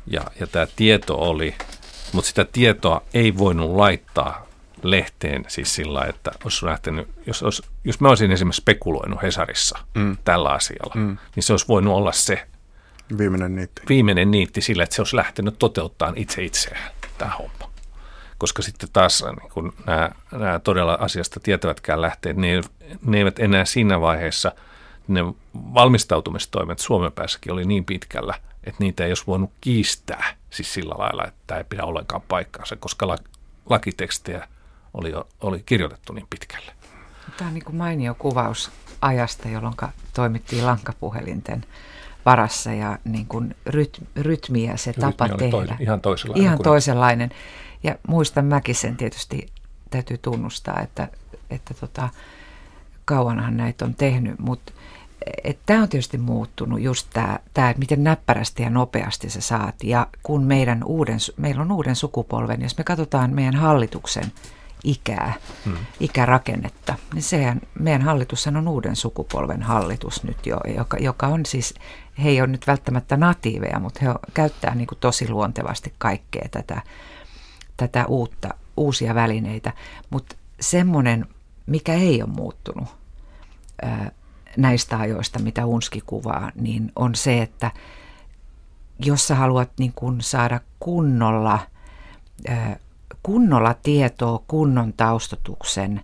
Ja, ja tämä tieto oli, mutta sitä tietoa ei voinut laittaa lehteen siis sillä, että olisi lähtenyt, jos, jos, jos mä olisin esimerkiksi spekuloinut Hesarissa mm. tällä asialla, mm. niin se olisi voinut olla se viimeinen niitti. viimeinen niitti sillä, että se olisi lähtenyt toteuttaa itse itseään tämä homma koska sitten taas niin kun nämä, nämä todella asiasta tietävätkään lähteet, ne, ne eivät enää siinä vaiheessa, ne valmistautumistoimet Suomen päässäkin oli niin pitkällä, että niitä ei olisi voinut kiistää siis sillä lailla, että tämä ei pidä ollenkaan paikkaansa, koska la, lakitekstejä oli, oli kirjoitettu niin pitkälle. Tämä on niin kuin mainio kuvaus ajasta, jolloin toimittiin lankapuhelinten varassa ja niin kuin ryt, rytmi ja se Rytmi tapa tehdä. Tois, ihan toisenlainen. Ihan toisenlainen. Ja muistan mäkin sen tietysti, täytyy tunnustaa, että, että tota, kauanhan näitä on tehnyt, mutta tämä on tietysti muuttunut, just tämä, että miten näppärästi ja nopeasti sä saat. Ja kun meidän uuden, meillä on uuden sukupolven, jos me katsotaan meidän hallituksen ikää, hmm. ikärakennetta, niin sehän, meidän hallitus on uuden sukupolven hallitus nyt jo, joka, joka on siis, he ei ole nyt välttämättä natiiveja, mutta he käyttää niin kuin tosi luontevasti kaikkea tätä tätä uutta, uusia välineitä, mutta semmoinen, mikä ei ole muuttunut näistä ajoista, mitä Unski kuvaa, niin on se, että jos sä haluat niin kun saada kunnolla, kunnolla tietoa, kunnon taustotuksen,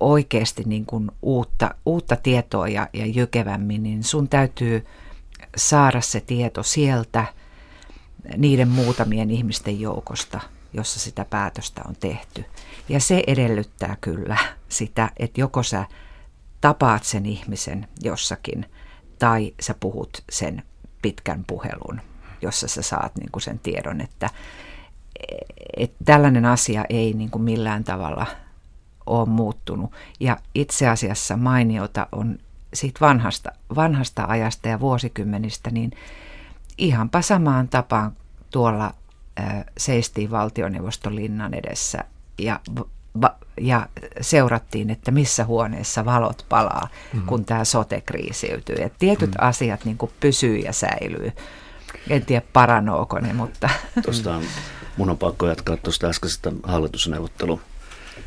oikeasti niin kun uutta, uutta tietoa ja, ja jykevämmin, niin sun täytyy saada se tieto sieltä – niiden muutamien ihmisten joukosta, jossa sitä päätöstä on tehty. Ja se edellyttää kyllä sitä, että joko sä tapaat sen ihmisen jossakin tai sä puhut sen pitkän puhelun, jossa sä saat niin kuin sen tiedon, että, että tällainen asia ei niin kuin millään tavalla ole muuttunut. Ja itse asiassa mainiota on siitä vanhasta, vanhasta ajasta ja vuosikymmenistä, niin ihanpa samaan tapaan tuolla äh, seistiin valtioneuvoston linnan edessä ja, va, ja seurattiin, että missä huoneessa valot palaa, mm-hmm. kun tämä sote kriisiytyy. Et tietyt mm-hmm. asiat niin pysyy ja säilyy. En tiedä paranooko ne, mutta... Tuosta mun on pakko jatkaa tuosta äskeisestä hallitusneuvottelu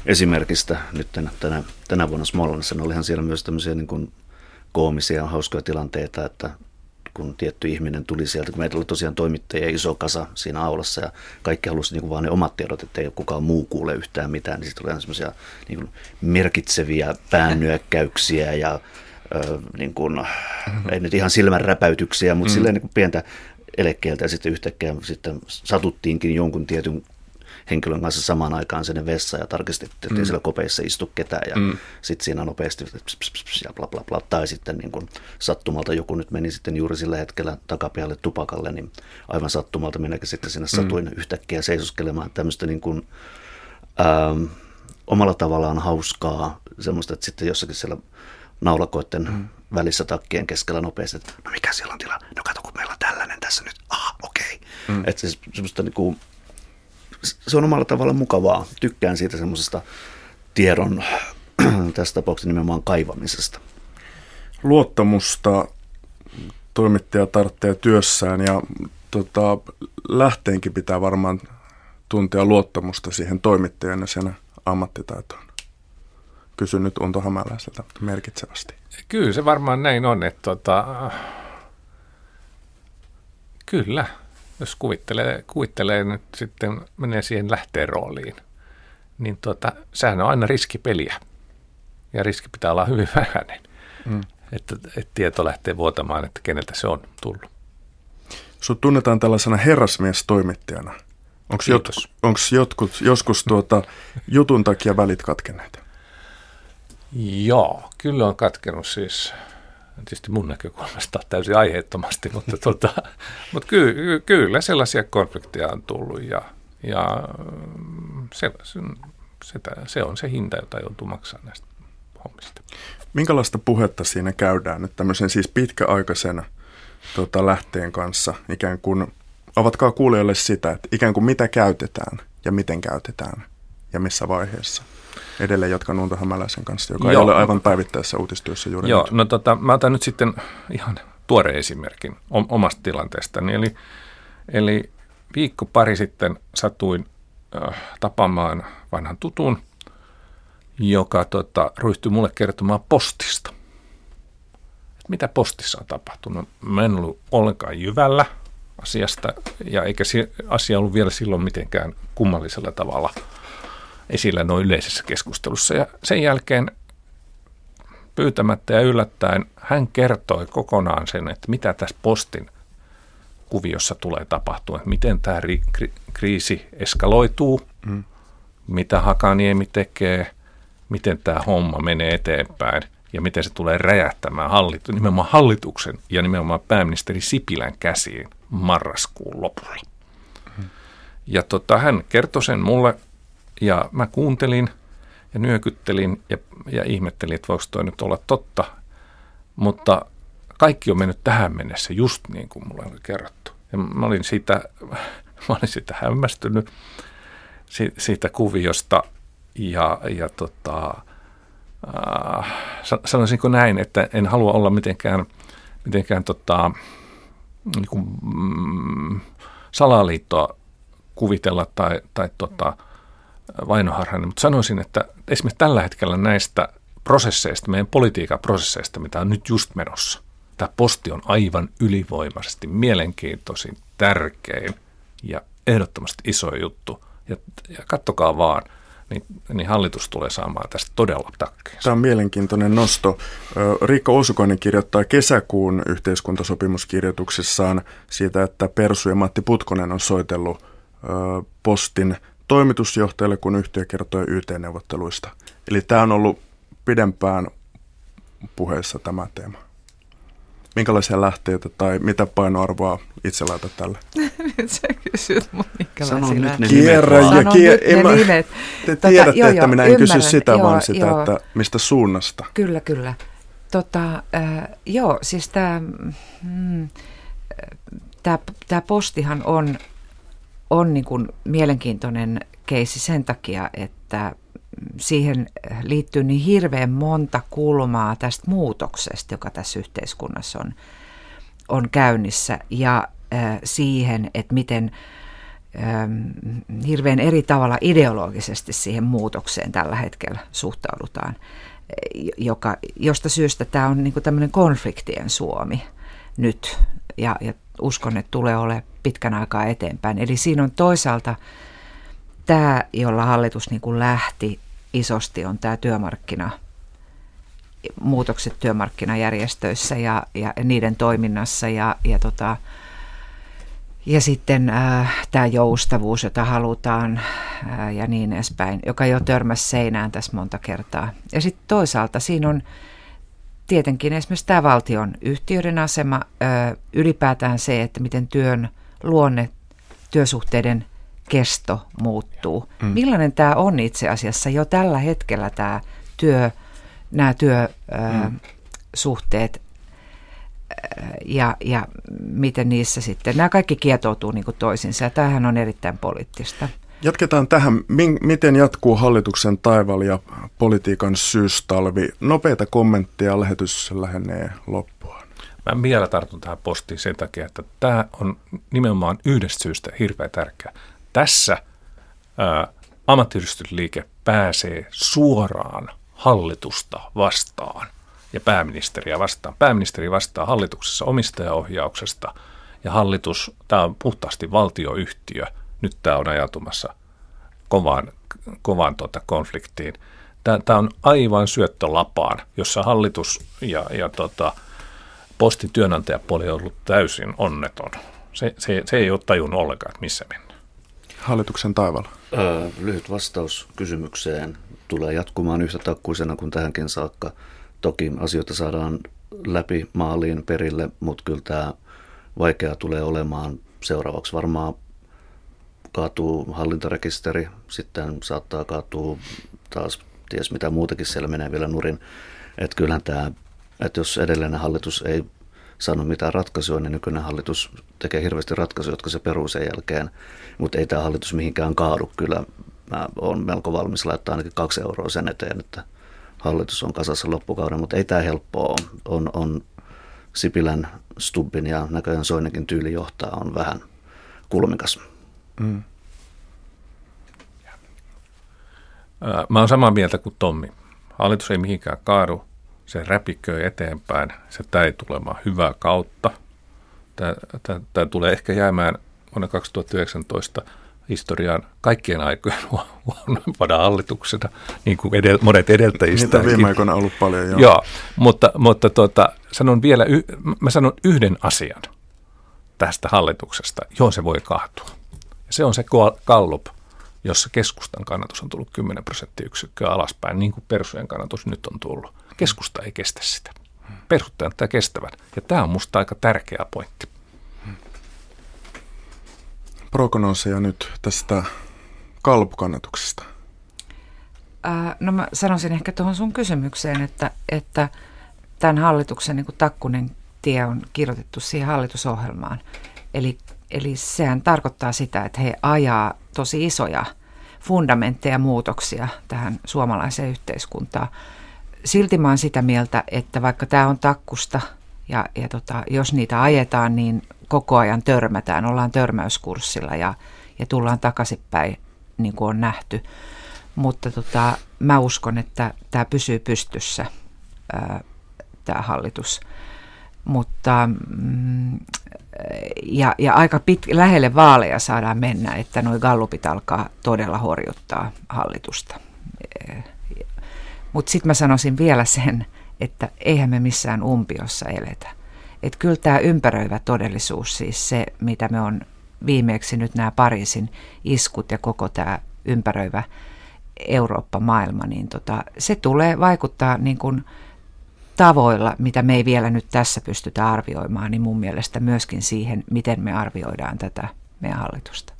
esimerkistä nyt tänä, tänä vuonna Smolannassa. Olihan siellä myös tämmöisiä niin kuin koomisia, hauskoja tilanteita, että kun tietty ihminen tuli sieltä, kun meitä oli tosiaan toimittajia iso kasa siinä aulassa ja kaikki halusi niin vaan ne omat tiedot, että ei kukaan muu kuule yhtään mitään, niin sitten oli semmoisia niin merkitseviä päännyökkäyksiä ja ö, niin kuin, ei nyt ihan silmänräpäytyksiä, mutta mm. silleen niin kuin pientä elekkeeltä ja sitten yhtäkkiä sitten satuttiinkin jonkun tietyn henkilön kanssa samaan aikaan sinne vessaan ja tarkistettiin, että mm. siellä kopeissa istu ketään ja mm. sitten siinä nopeasti pss, pss, pss, ja bla bla bla. Tai sitten niin kuin sattumalta joku nyt meni sitten juuri sillä hetkellä takapialle tupakalle, niin aivan sattumalta minäkin sitten sinne mm. satuin mm. yhtäkkiä seisoskelemaan tämmöistä niin kuin, ähm, omalla tavallaan hauskaa, semmoista, että sitten jossakin siellä naulakoiden mm. välissä takkien keskellä nopeasti, että no mikä siellä on tila? No kato, kun meillä on tällainen tässä nyt. Ah, okei. Okay. Mm. Että siis semmoista niin kuin, se on omalla tavalla mukavaa. Tykkään siitä semmoisesta tiedon, tässä tapauksessa nimenomaan kaivamisesta. Luottamusta toimittaja tarvitsee työssään ja tota, lähteenkin pitää varmaan tuntea luottamusta siihen toimittajan ja sen ammattitaitoon. Kysyn nyt Unto Hämäläiseltä merkitsevästi. Kyllä se varmaan näin on, että tota, kyllä, jos kuvittelee, kuvittelee nyt sitten, menee siihen lähteen rooliin, niin tota, sehän on aina riskipeliä. Ja riski pitää olla hyvin vähäinen, mm. että, että tieto lähtee vuotamaan, että keneltä se on tullut. Sut tunnetaan tällaisena herrasmies-toimittajana. Onko jot, jotkut, joskus tuota, jutun takia välit katkenneet? Joo, kyllä on katkenut siis tietysti mun näkökulmasta täysin aiheettomasti, mutta, tuota, mutta ky, kyllä sellaisia konflikteja on tullut ja, ja se, se, se on se hinta, jota joutuu maksamaan näistä hommista. Minkälaista puhetta siinä käydään nyt tämmöisen siis pitkäaikaisen tota, lähteen kanssa, ikään kuin avatkaa kuulijoille sitä, että ikään kuin mitä käytetään ja miten käytetään ja missä vaiheessa. Edelleen jatkan Unto Hämäläisen kanssa, joka Joo. ei ole aivan päivittäisessä uutistyössä juuri Joo, nyt. no tota, mä otan nyt sitten ihan tuore esimerkin omasta tilanteestani. Eli, eli viikko pari sitten satuin äh, tapaamaan vanhan tutun, joka tota, ryhtyi mulle kertomaan postista. Et mitä postissa on tapahtunut? Mä en ollut ollenkaan jyvällä – asiasta, ja eikä asia ollut vielä silloin mitenkään kummallisella tavalla esillä noin yleisessä keskustelussa. Ja sen jälkeen pyytämättä ja yllättäen hän kertoi kokonaan sen, että mitä tässä postin kuviossa tulee tapahtua, että miten tämä ri- kri- kriisi eskaloituu, mm. mitä Hakaniemi tekee, miten tämä homma menee eteenpäin ja miten se tulee räjähtämään hallitu- nimenomaan hallituksen ja nimenomaan pääministeri Sipilän käsiin marraskuun lopulla. Ja tota, hän kertoi sen mulle ja mä kuuntelin ja nyökyttelin ja, ja ihmettelin, että voiko toi nyt olla totta. Mutta kaikki on mennyt tähän mennessä just niin kuin mulle on kerrottu. Ja mä olin siitä, mä olin siitä hämmästynyt siitä kuviosta ja, ja tota, äh, sanoisinko näin, että en halua olla mitenkään, mitenkään tota, niin kuin, mm, salaliittoa kuvitella tai, tai tota, vainoharhainen, mutta sanoisin, että esimerkiksi tällä hetkellä näistä prosesseista, meidän politiikan prosesseista, mitä on nyt just menossa, tämä posti on aivan ylivoimaisesti mielenkiintoisin, tärkein ja ehdottomasti iso juttu. Ja, ja kattokaa vaan – niin, niin hallitus tulee saamaan tästä todella takkiin. Tämä on mielenkiintoinen nosto. Riikka Osukoinen kirjoittaa kesäkuun yhteiskuntasopimuskirjoituksissaan siitä, että Persu ja Matti Putkonen on soitellut postin toimitusjohtajalle, kun yhtiö kertoi YT-neuvotteluista. Eli tämä on ollut pidempään puheessa tämä teema. Minkälaisia lähteitä tai mitä painoarvoa itse laitat tälle? nyt sä kysyt mun minkälaisia nyt ne Kierrä ja kier... nyt ne mä... nimet. Te tota, tiedätte, joo, että minä en ymmärrän. kysy sitä, joo, vaan sitä, joo. että mistä suunnasta. Kyllä, kyllä. Tota, äh, joo, siis tämä mm, postihan on, on niin kuin mielenkiintoinen keissi sen takia, että siihen liittyy niin hirveän monta kulmaa tästä muutoksesta, joka tässä yhteiskunnassa on, on käynnissä, ja siihen, että miten hirveän eri tavalla ideologisesti siihen muutokseen tällä hetkellä suhtaudutaan, joka, josta syystä tämä on niin tämmöinen konfliktien Suomi nyt, ja, ja uskon, että tulee olemaan pitkän aikaa eteenpäin. Eli siinä on toisaalta tämä, jolla hallitus niin kuin lähti isosti, on tämä työmarkkina, muutokset työmarkkinajärjestöissä ja, ja niiden toiminnassa ja, ja tota, Ja sitten äh, tämä joustavuus, jota halutaan äh, ja niin edespäin, joka jo törmäsi seinään tässä monta kertaa. Ja sitten toisaalta siinä on tietenkin esimerkiksi tämä valtion yhtiöiden asema, ylipäätään se, että miten työn luonne, työsuhteiden kesto muuttuu. Mm. Millainen tämä on itse asiassa jo tällä hetkellä tämä työ, nämä työsuhteet mm ja, ja miten niissä sitten, nämä kaikki kietoutuu niin kuin toisinsa ja tämähän on erittäin poliittista. Jatketaan tähän. Miten jatkuu hallituksen taival ja politiikan syystalvi? Nopeita kommentteja, lähetys lähenee loppua. Mä vielä tartun tähän postiin sen takia, että tämä on nimenomaan yhdestä syystä hirveän tärkeä. Tässä ammattiyhdistysliike pääsee suoraan hallitusta vastaan – ja pääministeriä vastaan. Pääministeri vastaa hallituksessa omistajaohjauksesta ja hallitus, tämä on puhtaasti valtioyhtiö, tämä on ajatumassa kovaan, kovaan tuota konfliktiin. Tämä, on aivan syöttölapaan, jossa hallitus ja, ja tota, postin työnantajapuoli on ollut täysin onneton. Se, se, se ei ole tajunnut ollenkaan, että missä mennään. Hallituksen taivaalla. Öö, lyhyt vastaus kysymykseen tulee jatkumaan yhtä takkuisena kuin tähänkin saakka. Toki asioita saadaan läpi maaliin perille, mutta kyllä tämä vaikea tulee olemaan seuraavaksi. Varmaan kaatuu hallintarekisteri, sitten saattaa kaatua taas ties mitä muutakin siellä menee vielä nurin. Että kyllähän tämä, että jos edellinen hallitus ei saanut mitään ratkaisua, niin nykyinen hallitus tekee hirveästi ratkaisuja, jotka se peruu sen jälkeen. Mutta ei tämä hallitus mihinkään kaadu. Kyllä mä oon melko valmis laittaa ainakin kaksi euroa sen eteen, että – hallitus on kasassa loppukauden, mutta ei tämä helppoa ole. On, on Sipilän, Stubbin ja näköjään Soinenkin tyyli johtaa on vähän kulmikas. Mm. Mä oon samaa mieltä kuin Tommi. Hallitus ei mihinkään kaadu, se räpiköi eteenpäin, se tämä ei tulemaan hyvää kautta. Tämä, tämä, tämä tulee ehkä jäämään vuonna 2019 historiaan kaikkien aikojen huonoimpana hallituksena, niin kuin edel, monet edeltäjistä. Niitä viime aikoina ollut paljon, joo. joo mutta, mutta tuota, sanon vielä, mä sanon yhden asian tästä hallituksesta, johon se voi kaatua. Se on se Gallup, jossa keskustan kannatus on tullut 10 prosenttiyksikköä alaspäin, niin kuin persujen kannatus nyt on tullut. Keskusta ei kestä sitä. Perustajat tämä kestävät. Ja tämä on musta aika tärkeä pointti prognoseja nyt tästä kalpukannatuksesta? Ää, no mä sanoisin ehkä tuohon sun kysymykseen, että, että tämän hallituksen niin takkunen tie on kirjoitettu siihen hallitusohjelmaan. Eli, eli sehän tarkoittaa sitä, että he ajaa tosi isoja fundamentteja muutoksia tähän suomalaiseen yhteiskuntaan. Silti mä oon sitä mieltä, että vaikka tämä on takkusta ja, ja tota, jos niitä ajetaan, niin koko ajan törmätään, ollaan törmäyskurssilla ja, ja tullaan takaisinpäin, niin kuin on nähty. Mutta tota, mä uskon, että tämä pysyy pystyssä, tämä hallitus. Mutta mm, ja, ja aika pit, lähelle vaaleja saadaan mennä, että nuo gallupit alkaa todella horjuttaa hallitusta. Mutta sitten mä sanoisin vielä sen, että eihän me missään umpiossa eletä. Että kyllä tämä ympäröivä todellisuus, siis se mitä me on viimeksi nyt nämä Pariisin iskut ja koko tämä ympäröivä Eurooppa-maailma, niin tota, se tulee vaikuttaa niin kuin tavoilla, mitä me ei vielä nyt tässä pystytä arvioimaan, niin mun mielestä myöskin siihen, miten me arvioidaan tätä meidän hallitusta.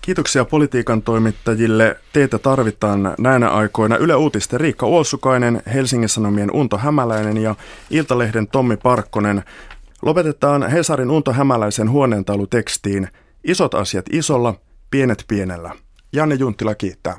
Kiitoksia politiikan toimittajille. Teitä tarvitaan näinä aikoina Yle Uutisten Riikka Uosukainen, Helsingin Sanomien Unto Hämäläinen ja Iltalehden Tommi Parkkonen. Lopetetaan Hesarin Unto Hämäläisen huoneentaulutekstiin Isot asiat isolla, pienet pienellä. Janne Junttila kiittää.